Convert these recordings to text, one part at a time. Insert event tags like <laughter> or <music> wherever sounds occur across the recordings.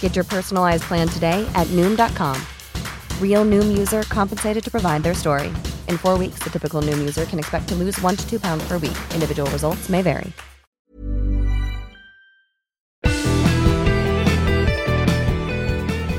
Get your personalized plan today at Noom.com. Real Noom user compensated to provide their story. In four weeks, the typical Noom user can expect to lose one to two pounds per week. Individual results may vary.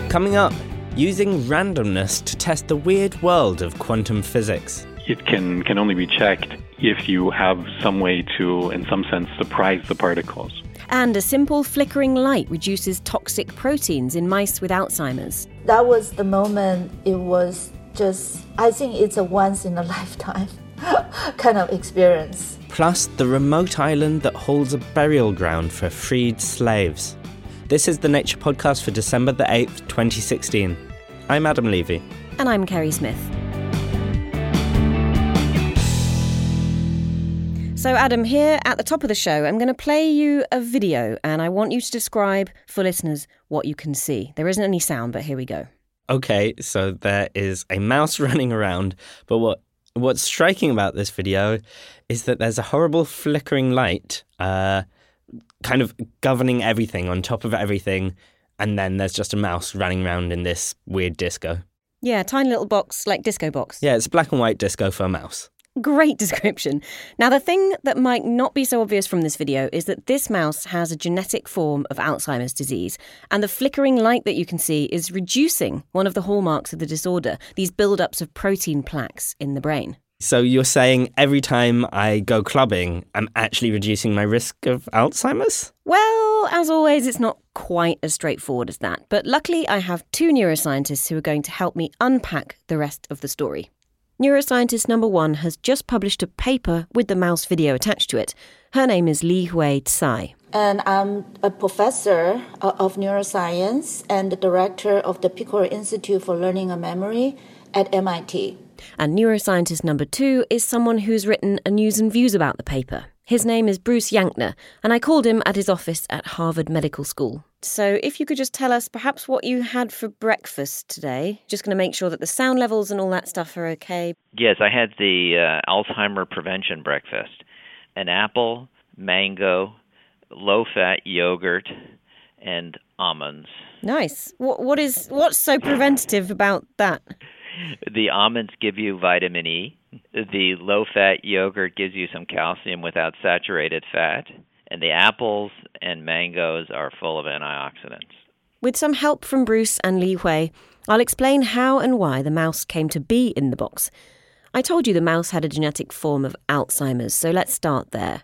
Coming up, using randomness to test the weird world of quantum physics. It can, can only be checked if you have some way to, in some sense, surprise the particles. And a simple flickering light reduces toxic proteins in mice with Alzheimer's. That was the moment it was just, I think it's a once in a <laughs> lifetime <laughs> kind of experience. Plus, the remote island that holds a burial ground for freed slaves. This is the Nature Podcast for December the 8th, 2016. I'm Adam Levy. And I'm Kerry Smith. So, Adam, here at the top of the show, I'm going to play you a video and I want you to describe for listeners what you can see. There isn't any sound, but here we go. Okay, so there is a mouse <laughs> running around, but what what's striking about this video is that there's a horrible flickering light uh, kind of governing everything on top of everything, and then there's just a mouse running around in this weird disco. Yeah, tiny little box, like disco box. Yeah, it's a black and white disco for a mouse. Great description. Now, the thing that might not be so obvious from this video is that this mouse has a genetic form of Alzheimer's disease, and the flickering light that you can see is reducing one of the hallmarks of the disorder, these build-ups of protein plaques in the brain. So you're saying every time I go clubbing, I'm actually reducing my risk of Alzheimer's? Well, as always, it's not quite as straightforward as that. But luckily, I have two neuroscientists who are going to help me unpack the rest of the story. Neuroscientist number one has just published a paper with the mouse video attached to it. Her name is Li Hui Tsai. And I'm a professor uh, of neuroscience and the director of the Picower Institute for Learning and Memory at MIT. And neuroscientist number two is someone who's written a news and views about the paper. His name is Bruce Yankner, and I called him at his office at Harvard Medical School. So, if you could just tell us perhaps what you had for breakfast today, just going to make sure that the sound levels and all that stuff are okay. Yes, I had the uh, Alzheimer prevention breakfast an apple, mango, low fat yogurt, and almonds. Nice. What, what is what's so preventative about that? The almonds give you vitamin E. The low fat yogurt gives you some calcium without saturated fat. And the apples and mangoes are full of antioxidants. With some help from Bruce and Li Hui, I'll explain how and why the mouse came to be in the box. I told you the mouse had a genetic form of Alzheimer's, so let's start there.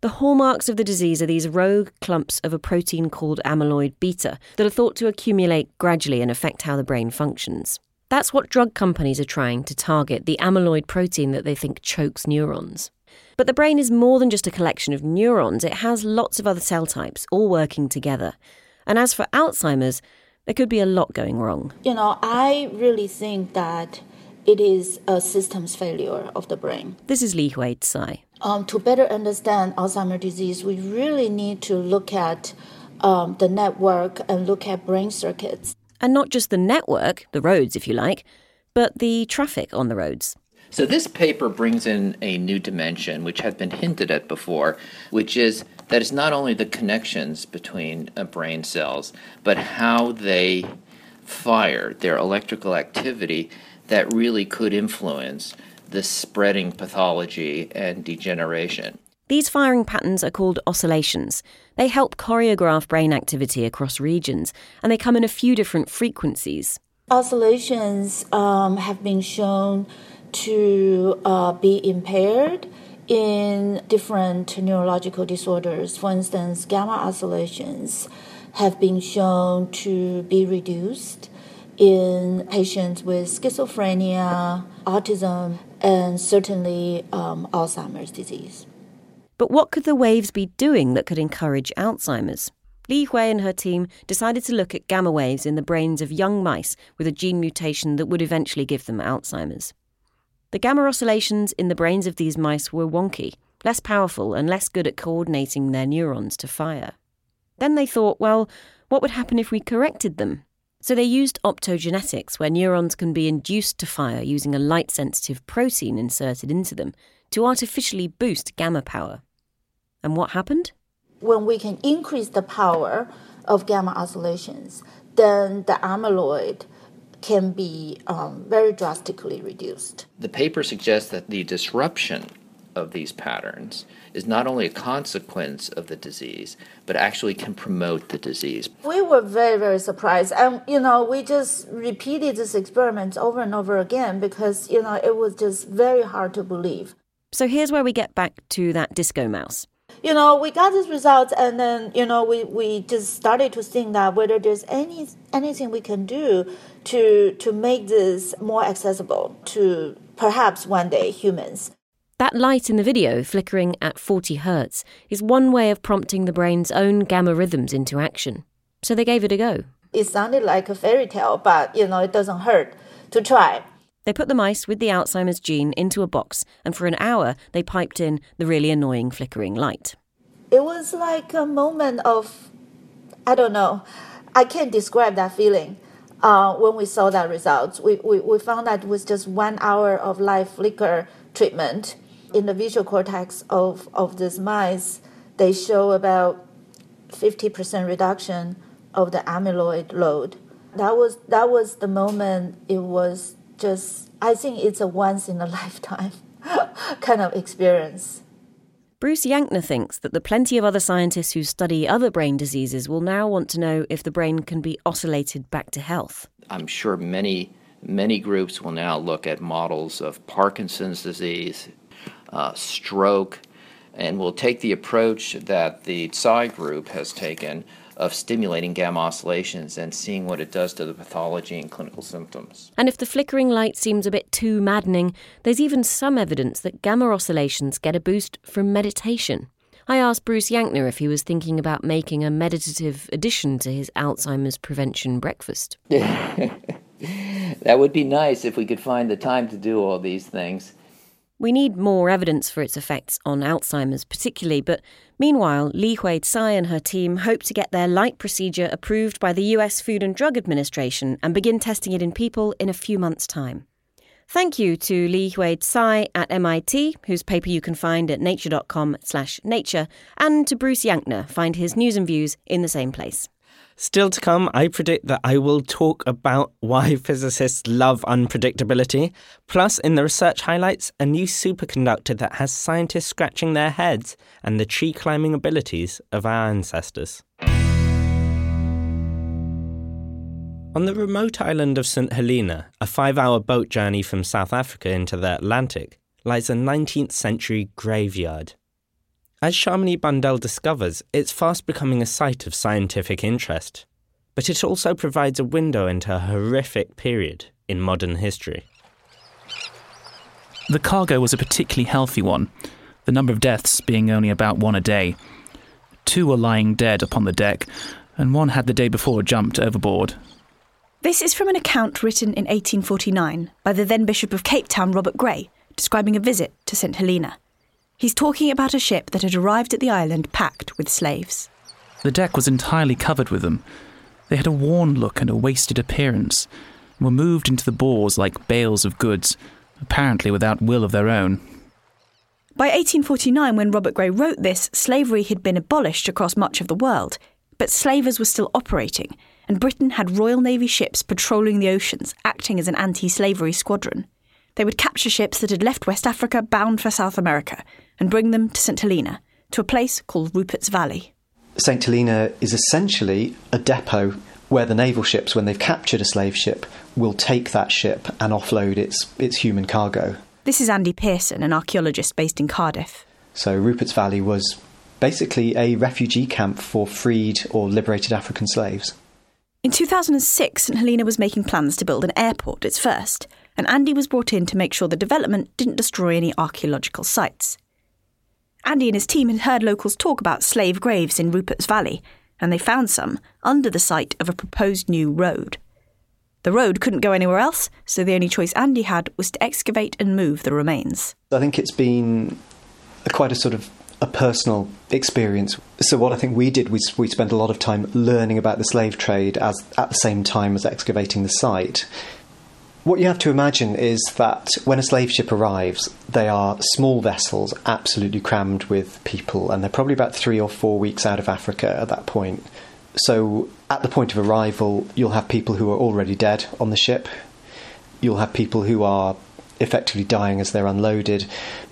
The hallmarks of the disease are these rogue clumps of a protein called amyloid beta that are thought to accumulate gradually and affect how the brain functions. That's what drug companies are trying to target the amyloid protein that they think chokes neurons. But the brain is more than just a collection of neurons, it has lots of other cell types all working together. And as for Alzheimer's, there could be a lot going wrong. You know, I really think that it is a systems failure of the brain. This is Li Hui Tsai. Um, to better understand Alzheimer's disease, we really need to look at um, the network and look at brain circuits. And not just the network, the roads, if you like, but the traffic on the roads. So, this paper brings in a new dimension, which had been hinted at before, which is that it's not only the connections between uh, brain cells, but how they fire their electrical activity that really could influence the spreading pathology and degeneration. These firing patterns are called oscillations. They help choreograph brain activity across regions, and they come in a few different frequencies. Oscillations um, have been shown to uh, be impaired in different neurological disorders. For instance, gamma oscillations have been shown to be reduced in patients with schizophrenia, autism, and certainly um, Alzheimer's disease. But what could the waves be doing that could encourage Alzheimer's? Li Hui and her team decided to look at gamma waves in the brains of young mice with a gene mutation that would eventually give them Alzheimer's. The gamma oscillations in the brains of these mice were wonky, less powerful, and less good at coordinating their neurons to fire. Then they thought, well, what would happen if we corrected them? So they used optogenetics, where neurons can be induced to fire using a light sensitive protein inserted into them, to artificially boost gamma power. And what happened? When we can increase the power of gamma oscillations, then the amyloid can be um, very drastically reduced. The paper suggests that the disruption of these patterns is not only a consequence of the disease, but actually can promote the disease. We were very, very surprised. And, you know, we just repeated this experiment over and over again because, you know, it was just very hard to believe. So here's where we get back to that disco mouse. You know, we got these results and then, you know, we, we just started to think that whether there's any anything we can do to to make this more accessible to perhaps one day humans. That light in the video, flickering at 40 hertz, is one way of prompting the brain's own gamma rhythms into action. So they gave it a go. It sounded like a fairy tale, but you know, it doesn't hurt to try. They put the mice with the Alzheimer's gene into a box, and for an hour they piped in the really annoying flickering light. It was like a moment of, I don't know, I can't describe that feeling. Uh, when we saw that results, we, we, we found that with just one hour of light flicker treatment in the visual cortex of, of these mice, they show about 50% reduction of the amyloid load. That was that was the moment it was just I think it's a once in a <laughs> lifetime <laughs> kind of experience. Bruce Yankner thinks that the plenty of other scientists who study other brain diseases will now want to know if the brain can be oscillated back to health. I'm sure many many groups will now look at models of Parkinson's disease, uh, stroke, and will take the approach that the Tsai group has taken of stimulating gamma oscillations and seeing what it does to the pathology and clinical symptoms. And if the flickering light seems a bit too maddening, there's even some evidence that gamma oscillations get a boost from meditation. I asked Bruce Yankner if he was thinking about making a meditative addition to his Alzheimer's prevention breakfast. <laughs> that would be nice if we could find the time to do all these things. We need more evidence for its effects on Alzheimer's, particularly, but meanwhile, Li Hui Tsai and her team hope to get their light procedure approved by the US Food and Drug Administration and begin testing it in people in a few months' time. Thank you to Li Hui Tsai at MIT, whose paper you can find at nature.com slash nature, and to Bruce Yankner, find his news and views in the same place. Still to come, I predict that I will talk about why <laughs> physicists love unpredictability. Plus, in the research highlights, a new superconductor that has scientists scratching their heads and the tree climbing abilities of our ancestors. On the remote island of St. Helena, a five hour boat journey from South Africa into the Atlantic, lies a 19th century graveyard. As Shamini Bundell discovers, it's fast becoming a site of scientific interest. But it also provides a window into a horrific period in modern history. The cargo was a particularly healthy one, the number of deaths being only about one a day. Two were lying dead upon the deck, and one had the day before jumped overboard. This is from an account written in 1849 by the then Bishop of Cape Town, Robert Gray, describing a visit to St. Helena. He's talking about a ship that had arrived at the island packed with slaves. The deck was entirely covered with them. They had a worn look and a wasted appearance, and were moved into the boars like bales of goods, apparently without will of their own. By 1849, when Robert Gray wrote this, slavery had been abolished across much of the world, but slavers were still operating, and Britain had Royal Navy ships patrolling the oceans, acting as an anti slavery squadron. They would capture ships that had left West Africa bound for South America and bring them to St. Helena, to a place called Rupert's Valley. St. Helena is essentially a depot where the naval ships, when they've captured a slave ship, will take that ship and offload its, its human cargo. This is Andy Pearson, an archaeologist based in Cardiff. So Rupert's Valley was basically a refugee camp for freed or liberated African slaves. In 2006, St Helena was making plans to build an airport, its first, and Andy was brought in to make sure the development didn't destroy any archaeological sites. Andy and his team had heard locals talk about slave graves in Rupert's Valley, and they found some under the site of a proposed new road. The road couldn't go anywhere else, so the only choice Andy had was to excavate and move the remains. I think it's been a, quite a sort of a personal experience. So what I think we did was we spent a lot of time learning about the slave trade as at the same time as excavating the site. What you have to imagine is that when a slave ship arrives, they are small vessels, absolutely crammed with people, and they're probably about three or four weeks out of Africa at that point. So, at the point of arrival, you'll have people who are already dead on the ship. You'll have people who are effectively dying as they're unloaded.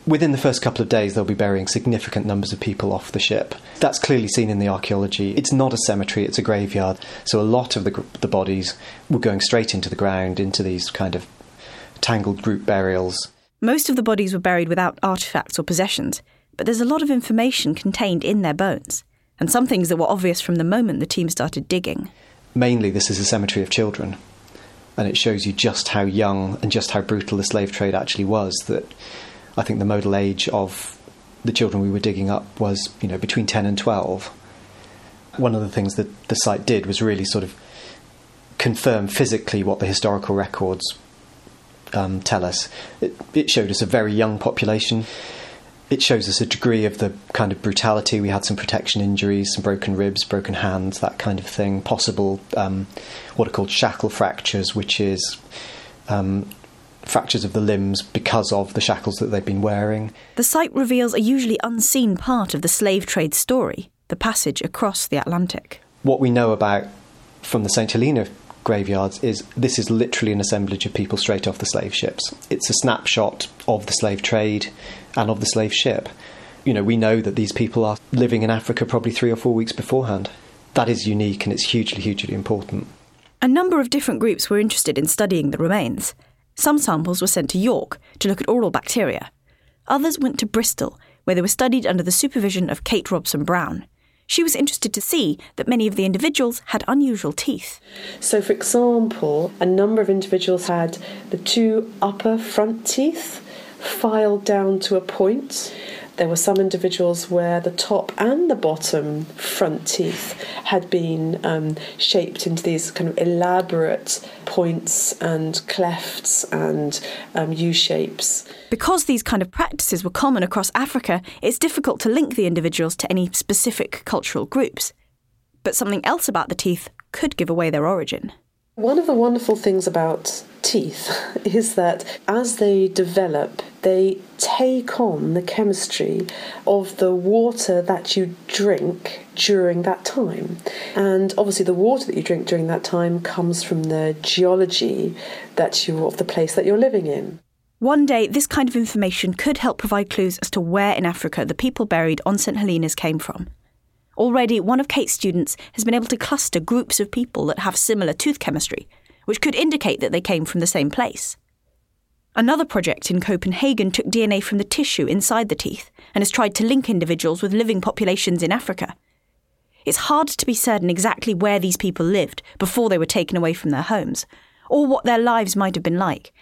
Within the first couple of days, they'll be burying significant numbers of people off the ship. That's clearly seen in the archaeology. It's not a cemetery, it's a graveyard. So a lot of the, the bodies were going straight into the ground, into these kind of tangled group burials. Most of the bodies were buried without artefacts or possessions, but there's a lot of information contained in their bones, and some things that were obvious from the moment the team started digging. Mainly, this is a cemetery of children and it shows you just how young and just how brutal the slave trade actually was. That I think the modal age of the children we were digging up was, you know, between 10 and 12. One of the things that the site did was really sort of confirm physically what the historical records um, tell us. It, it showed us a very young population it shows us a degree of the kind of brutality. We had some protection injuries, some broken ribs, broken hands, that kind of thing. Possible um, what are called shackle fractures, which is um, fractures of the limbs because of the shackles that they've been wearing. The site reveals a usually unseen part of the slave trade story the passage across the Atlantic. What we know about from the St. Helena graveyards is this is literally an assemblage of people straight off the slave ships. It's a snapshot of the slave trade and of the slave ship. You know, we know that these people are living in Africa probably three or four weeks beforehand. That is unique and it's hugely, hugely important. A number of different groups were interested in studying the remains. Some samples were sent to York to look at oral bacteria. Others went to Bristol, where they were studied under the supervision of Kate Robson Brown. She was interested to see that many of the individuals had unusual teeth. So, for example, a number of individuals had the two upper front teeth filed down to a point. There were some individuals where the top and the bottom front teeth had been um, shaped into these kind of elaborate points and clefts and um, U shapes. Because these kind of practices were common across Africa, it's difficult to link the individuals to any specific cultural groups. But something else about the teeth could give away their origin. One of the wonderful things about teeth <laughs> is that as they develop, they take on the chemistry of the water that you drink during that time. And obviously, the water that you drink during that time comes from the geology that you of the place that you're living in. One day, this kind of information could help provide clues as to where in Africa the people buried on St Helena's came from. Already, one of Kate's students has been able to cluster groups of people that have similar tooth chemistry, which could indicate that they came from the same place. Another project in Copenhagen took DNA from the tissue inside the teeth and has tried to link individuals with living populations in Africa. It's hard to be certain exactly where these people lived before they were taken away from their homes, or what their lives might have been like.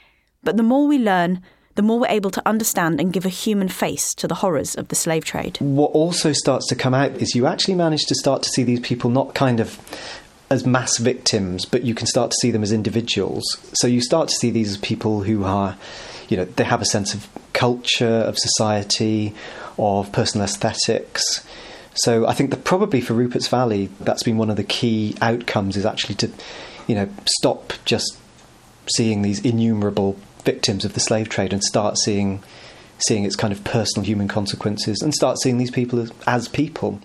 But the more we learn, the more we're able to understand and give a human face to the horrors of the slave trade. What also starts to come out is you actually manage to start to see these people not kind of as mass victims, but you can start to see them as individuals. So you start to see these as people who are, you know, they have a sense of culture, of society, of personal aesthetics. So I think that probably for Rupert's Valley, that's been one of the key outcomes is actually to, you know, stop just seeing these innumerable victims of the slave trade and start seeing seeing its kind of personal human consequences and start seeing these people as, as people.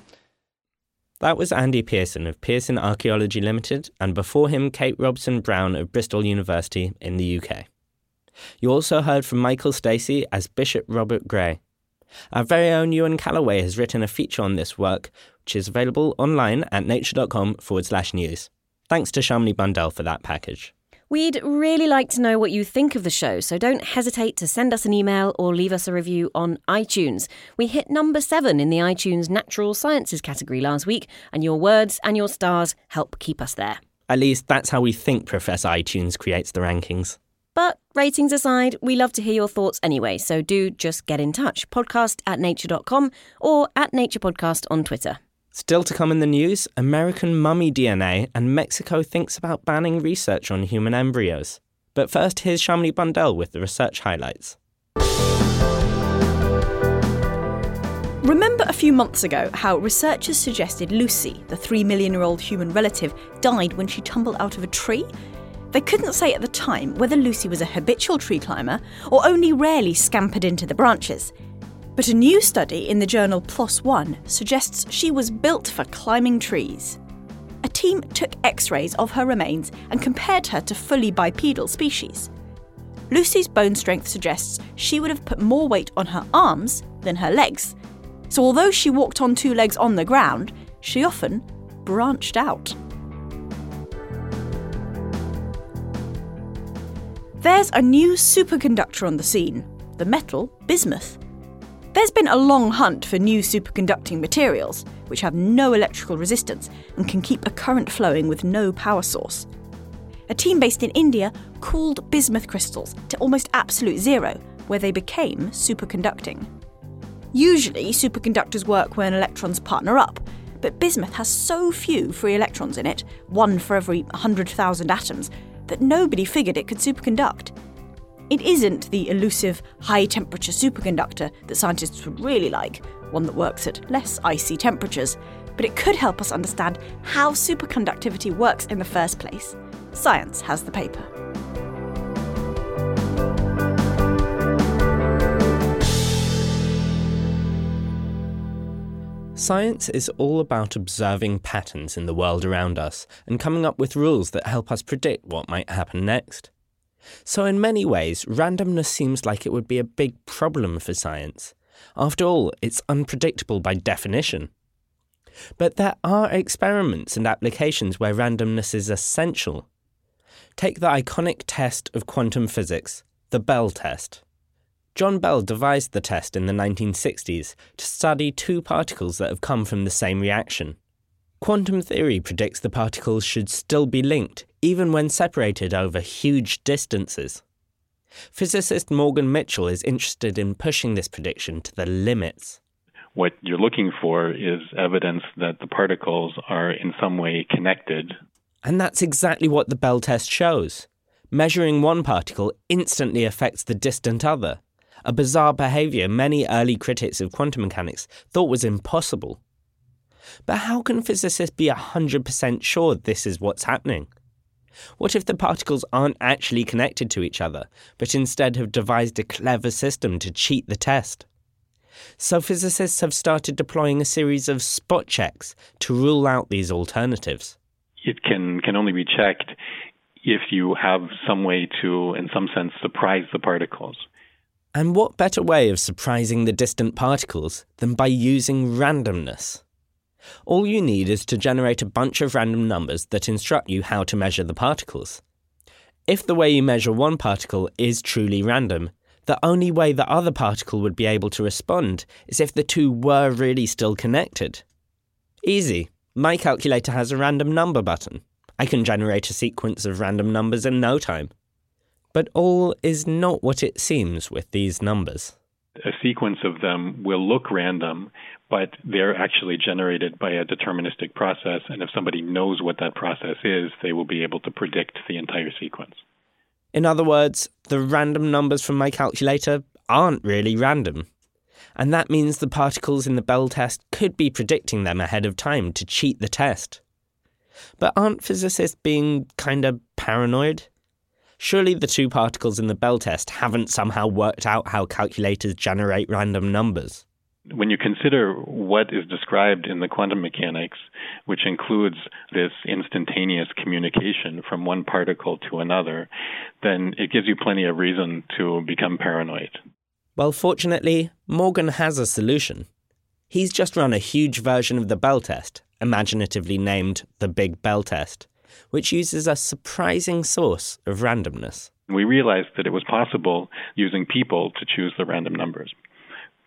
That was Andy Pearson of Pearson Archaeology Limited, and before him, Kate Robson Brown of Bristol University in the UK. You also heard from Michael Stacey as Bishop Robert Gray. Our very own Ewan Callaway has written a feature on this work, which is available online at nature.com forward slash news. Thanks to Shamini Bundell for that package. We'd really like to know what you think of the show, so don't hesitate to send us an email or leave us a review on iTunes. We hit number seven in the iTunes Natural Sciences category last week, and your words and your stars help keep us there. At least that's how we think Professor iTunes creates the rankings. But ratings aside, we love to hear your thoughts anyway, so do just get in touch. Podcast at nature.com or at Nature Podcast on Twitter. Still to come in the news American mummy DNA, and Mexico thinks about banning research on human embryos. But first, here's Shamini Bundell with the research highlights. Remember a few months ago how researchers suggested Lucy, the three million year old human relative, died when she tumbled out of a tree? They couldn't say at the time whether Lucy was a habitual tree climber or only rarely scampered into the branches. But a new study in the journal PLOS One suggests she was built for climbing trees. A team took x rays of her remains and compared her to fully bipedal species. Lucy's bone strength suggests she would have put more weight on her arms than her legs. So, although she walked on two legs on the ground, she often branched out. There's a new superconductor on the scene the metal bismuth. There's been a long hunt for new superconducting materials, which have no electrical resistance and can keep a current flowing with no power source. A team based in India cooled bismuth crystals to almost absolute zero, where they became superconducting. Usually, superconductors work when electrons partner up, but bismuth has so few free electrons in it, one for every 100,000 atoms, that nobody figured it could superconduct. It isn't the elusive high temperature superconductor that scientists would really like, one that works at less icy temperatures, but it could help us understand how superconductivity works in the first place. Science has the paper. Science is all about observing patterns in the world around us and coming up with rules that help us predict what might happen next. So, in many ways, randomness seems like it would be a big problem for science. After all, it's unpredictable by definition. But there are experiments and applications where randomness is essential. Take the iconic test of quantum physics, the Bell test. John Bell devised the test in the 1960s to study two particles that have come from the same reaction. Quantum theory predicts the particles should still be linked, even when separated over huge distances. Physicist Morgan Mitchell is interested in pushing this prediction to the limits. What you're looking for is evidence that the particles are in some way connected. And that's exactly what the Bell test shows. Measuring one particle instantly affects the distant other, a bizarre behavior many early critics of quantum mechanics thought was impossible. But how can physicists be 100% sure this is what's happening? What if the particles aren't actually connected to each other, but instead have devised a clever system to cheat the test? So physicists have started deploying a series of spot checks to rule out these alternatives. It can, can only be checked if you have some way to, in some sense, surprise the particles. And what better way of surprising the distant particles than by using randomness? All you need is to generate a bunch of random numbers that instruct you how to measure the particles. If the way you measure one particle is truly random, the only way the other particle would be able to respond is if the two were really still connected. Easy. My calculator has a random number button. I can generate a sequence of random numbers in no time. But all is not what it seems with these numbers. A sequence of them will look random, but they're actually generated by a deterministic process. And if somebody knows what that process is, they will be able to predict the entire sequence. In other words, the random numbers from my calculator aren't really random. And that means the particles in the Bell test could be predicting them ahead of time to cheat the test. But aren't physicists being kind of paranoid? Surely the two particles in the Bell test haven't somehow worked out how calculators generate random numbers when you consider what is described in the quantum mechanics, which includes this instantaneous communication from one particle to another, then it gives you plenty of reason to become paranoid. Well, fortunately, Morgan has a solution. He's just run a huge version of the Bell test, imaginatively named the Big Bell test, which uses a surprising source of randomness. We realized that it was possible using people to choose the random numbers.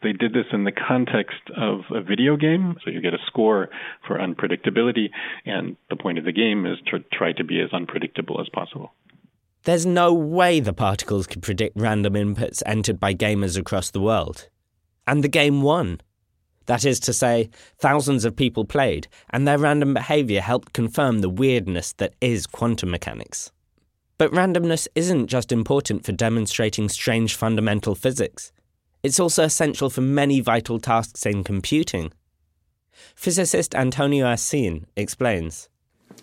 They did this in the context of a video game, so you get a score for unpredictability, and the point of the game is to try to be as unpredictable as possible. There's no way the particles could predict random inputs entered by gamers across the world. And the game won. That is to say, thousands of people played, and their random behaviour helped confirm the weirdness that is quantum mechanics. But randomness isn't just important for demonstrating strange fundamental physics. It's also essential for many vital tasks in computing. Physicist Antonio Acín explains.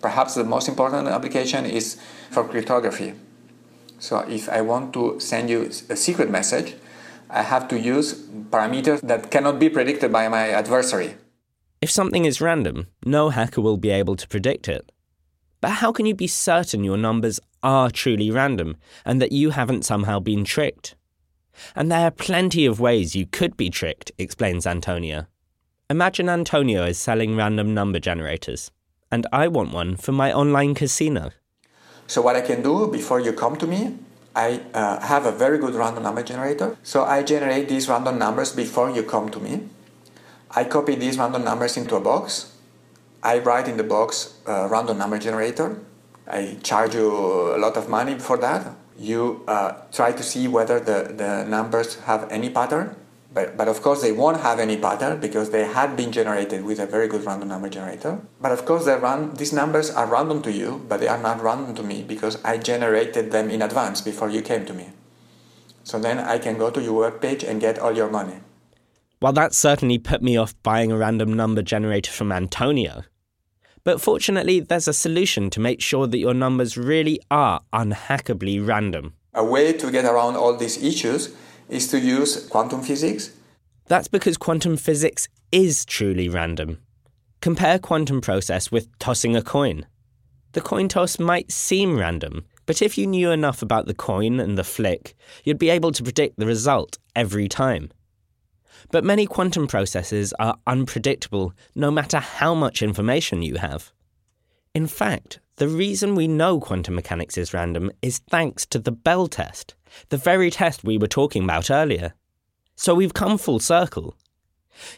Perhaps the most important application is for cryptography. So if I want to send you a secret message, I have to use parameters that cannot be predicted by my adversary. If something is random, no hacker will be able to predict it. But how can you be certain your numbers are truly random and that you haven't somehow been tricked? And there are plenty of ways you could be tricked, explains Antonio. Imagine Antonio is selling random number generators, and I want one for my online casino. So what I can do before you come to me, I uh, have a very good random number generator. So I generate these random numbers before you come to me. I copy these random numbers into a box. I write in the box uh, random number generator. I charge you a lot of money for that. You uh, try to see whether the, the numbers have any pattern. But, but of course, they won't have any pattern because they had been generated with a very good random number generator. But of course, run, these numbers are random to you, but they are not random to me because I generated them in advance before you came to me. So then I can go to your web page and get all your money. Well, that certainly put me off buying a random number generator from Antonio. But fortunately, there's a solution to make sure that your numbers really are unhackably random. A way to get around all these issues is to use quantum physics. That's because quantum physics is truly random. Compare quantum process with tossing a coin. The coin toss might seem random, but if you knew enough about the coin and the flick, you'd be able to predict the result every time. But many quantum processes are unpredictable no matter how much information you have. In fact, the reason we know quantum mechanics is random is thanks to the Bell test, the very test we were talking about earlier. So we've come full circle.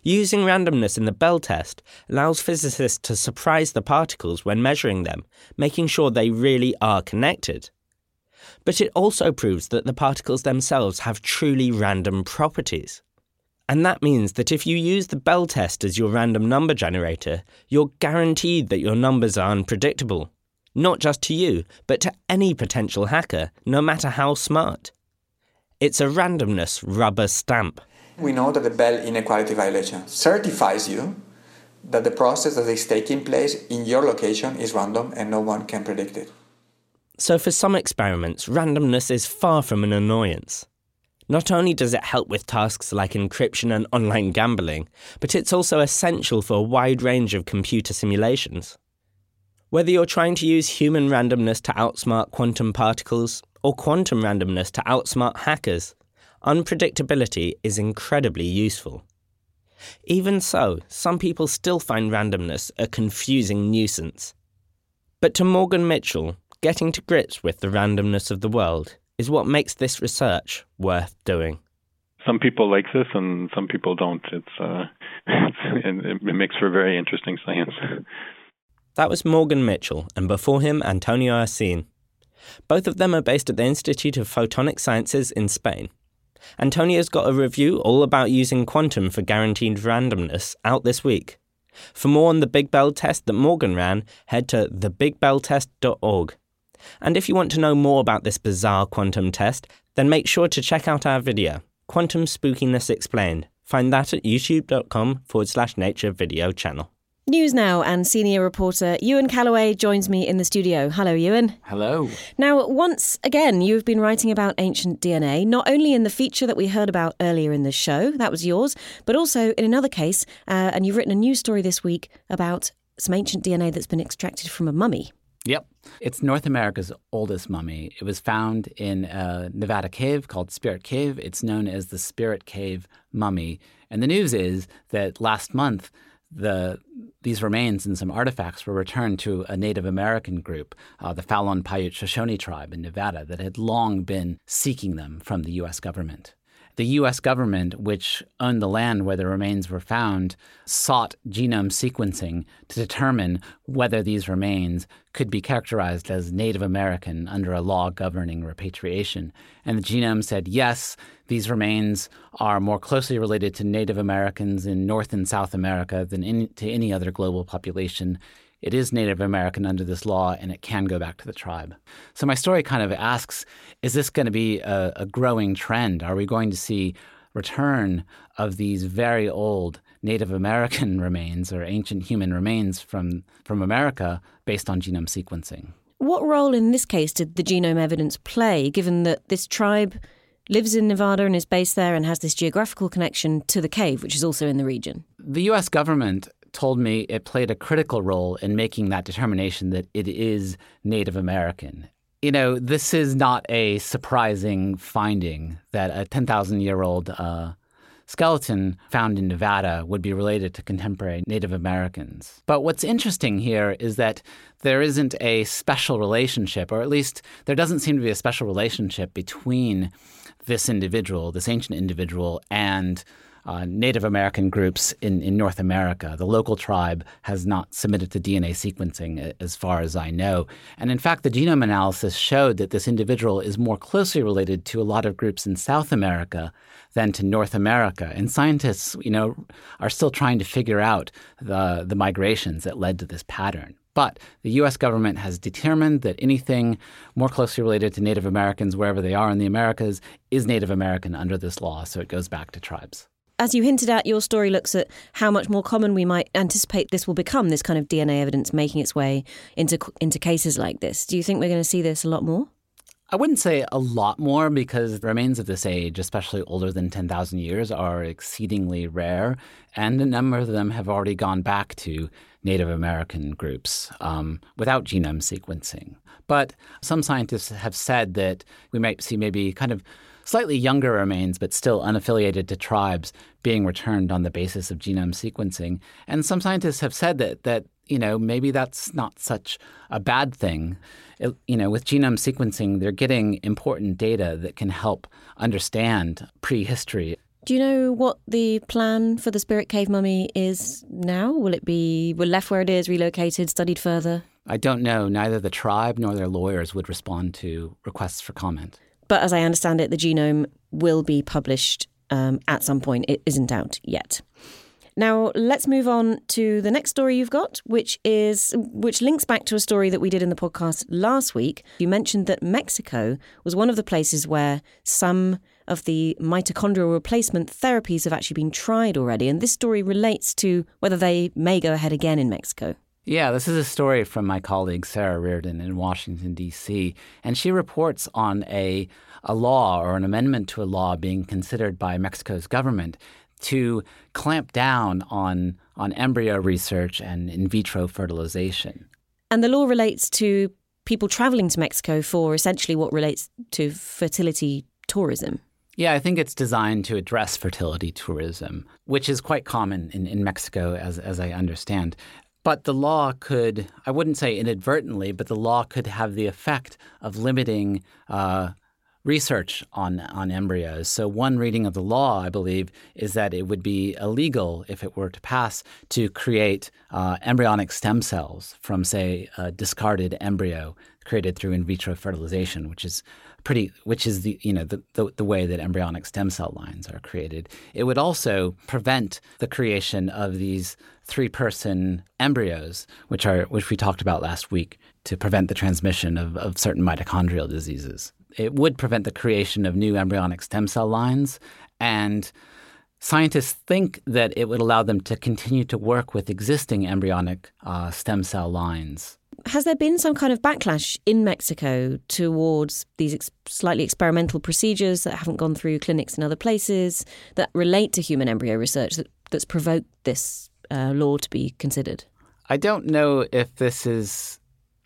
Using randomness in the Bell test allows physicists to surprise the particles when measuring them, making sure they really are connected. But it also proves that the particles themselves have truly random properties. And that means that if you use the Bell test as your random number generator, you're guaranteed that your numbers are unpredictable. Not just to you, but to any potential hacker, no matter how smart. It's a randomness rubber stamp. We know that the Bell inequality violation certifies you that the process that is taking place in your location is random and no one can predict it. So, for some experiments, randomness is far from an annoyance. Not only does it help with tasks like encryption and online gambling, but it's also essential for a wide range of computer simulations. Whether you're trying to use human randomness to outsmart quantum particles or quantum randomness to outsmart hackers, unpredictability is incredibly useful. Even so, some people still find randomness a confusing nuisance. But to Morgan Mitchell, getting to grips with the randomness of the world is what makes this research worth doing. Some people like this, and some people don't. It's, uh, <laughs> it's it makes for very interesting science. That was Morgan Mitchell, and before him, Antonio Acín. Both of them are based at the Institute of Photonic Sciences in Spain. Antonio's got a review all about using quantum for guaranteed randomness out this week. For more on the Big Bell test that Morgan ran, head to thebigbelltest.org. And if you want to know more about this bizarre quantum test, then make sure to check out our video, Quantum Spookiness Explained. Find that at youtube.com forward slash nature video channel. News now, and senior reporter Ewan Callaway joins me in the studio. Hello, Ewan. Hello. Now, once again, you've been writing about ancient DNA, not only in the feature that we heard about earlier in the show, that was yours, but also in another case, uh, and you've written a news story this week about some ancient DNA that's been extracted from a mummy. Yep. It's North America's oldest mummy. It was found in a Nevada cave called Spirit Cave. It's known as the Spirit Cave Mummy. And the news is that last month, the these remains and some artifacts were returned to a Native American group, uh, the Fallon Paiute Shoshone tribe in Nevada, that had long been seeking them from the U.S. government. The U.S. government, which owned the land where the remains were found, sought genome sequencing to determine whether these remains could be characterized as Native American under a law governing repatriation. And the genome said yes, these remains are more closely related to Native Americans in North and South America than any, to any other global population it is Native American under this law and it can go back to the tribe. So my story kind of asks is this going to be a, a growing trend? Are we going to see return of these very old Native American <laughs> remains or ancient human remains from, from America based on genome sequencing? What role in this case did the genome evidence play, given that this tribe lives in Nevada and is based there and has this geographical connection to the cave, which is also in the region? The US government told me it played a critical role in making that determination that it is Native American. You know, this is not a surprising finding that a 10,000 year old uh, skeleton found in Nevada would be related to contemporary Native Americans. But what's interesting here is that there isn't a special relationship, or at least there doesn't seem to be a special relationship between this individual, this ancient individual, and uh, Native American groups in, in North America. The local tribe has not submitted to DNA sequencing, as far as I know. And in fact, the genome analysis showed that this individual is more closely related to a lot of groups in South America than to North America. And scientists, you know, are still trying to figure out the, the migrations that led to this pattern. But the U.S. government has determined that anything more closely related to Native Americans, wherever they are in the Americas, is Native American under this law. So it goes back to tribes as you hinted at, your story looks at how much more common we might anticipate this will become, this kind of DNA evidence making its way into, into cases like this. Do you think we're going to see this a lot more? I wouldn't say a lot more because remains of this age, especially older than 10,000 years, are exceedingly rare. And a number of them have already gone back to Native American groups um, without genome sequencing. But some scientists have said that we might see maybe kind of slightly younger remains, but still unaffiliated to tribes, being returned on the basis of genome sequencing. And some scientists have said that that you know maybe that's not such a bad thing. It, you know, with genome sequencing, they're getting important data that can help understand prehistory. Do you know what the plan for the Spirit Cave mummy is now? Will it be will left where it is, relocated, studied further? I don't know. Neither the tribe nor their lawyers would respond to requests for comment. But as I understand it, the genome will be published um, at some point. It isn't out yet. Now let's move on to the next story you've got, which is which links back to a story that we did in the podcast last week. You mentioned that Mexico was one of the places where some of the mitochondrial replacement therapies have actually been tried already, and this story relates to whether they may go ahead again in Mexico. Yeah, this is a story from my colleague Sarah Reardon in Washington, D.C., and she reports on a, a law or an amendment to a law being considered by Mexico's government to clamp down on, on embryo research and in vitro fertilization. And the law relates to people traveling to Mexico for essentially what relates to fertility tourism. Yeah, I think it's designed to address fertility tourism, which is quite common in, in Mexico, as, as I understand. But the law could, I wouldn't say inadvertently, but the law could have the effect of limiting uh, research on, on embryos. So, one reading of the law, I believe, is that it would be illegal if it were to pass to create uh, embryonic stem cells from, say, a discarded embryo created through in vitro fertilization, which is pretty, which is the you know the, the, the way that embryonic stem cell lines are created. It would also prevent the creation of these three-person embryos, which are which we talked about last week, to prevent the transmission of, of certain mitochondrial diseases. It would prevent the creation of new embryonic stem cell lines and Scientists think that it would allow them to continue to work with existing embryonic uh, stem cell lines has there been some kind of backlash in Mexico towards these ex- slightly experimental procedures that haven't gone through clinics in other places that relate to human embryo research that, that's provoked this uh, law to be considered? I don't know if this is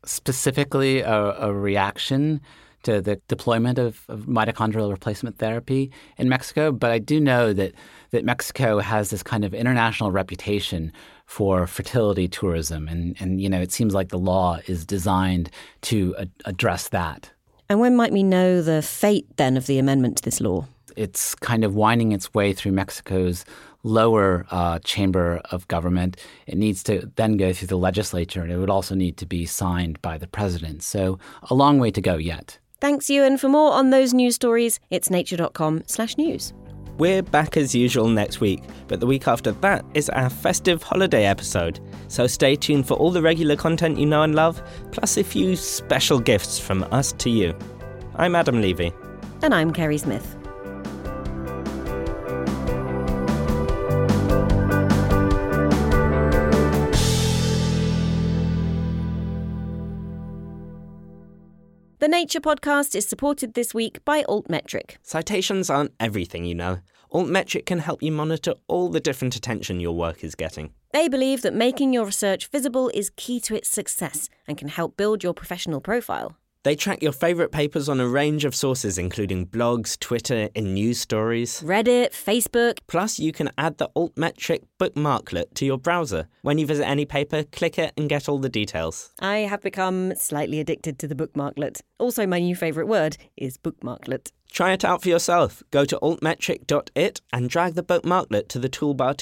specifically a, a reaction to the deployment of, of mitochondrial replacement therapy in Mexico, but I do know that that Mexico has this kind of international reputation for fertility tourism, and and you know it seems like the law is designed to a- address that. And when might we know the fate then of the amendment to this law? It's kind of winding its way through Mexico's lower uh, chamber of government. It needs to then go through the legislature, and it would also need to be signed by the president. So a long way to go yet. Thanks, Ewan. For more on those news stories, it's nature.com slash news. We're back as usual next week, but the week after that is our festive holiday episode. So stay tuned for all the regular content you know and love, plus a few special gifts from us to you. I'm Adam Levy. And I'm Kerry Smith. The Nature Podcast is supported this week by Altmetric. Citations aren't everything, you know. Altmetric can help you monitor all the different attention your work is getting. They believe that making your research visible is key to its success and can help build your professional profile. They track your favourite papers on a range of sources, including blogs, Twitter, and news stories. Reddit, Facebook. Plus, you can add the Altmetric bookmarklet to your browser. When you visit any paper, click it and get all the details. I have become slightly addicted to the bookmarklet. Also, my new favourite word is bookmarklet. Try it out for yourself. Go to altmetric.it and drag the bookmarklet to the toolbar.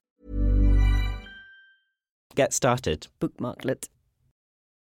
Get started. Bookmarklet.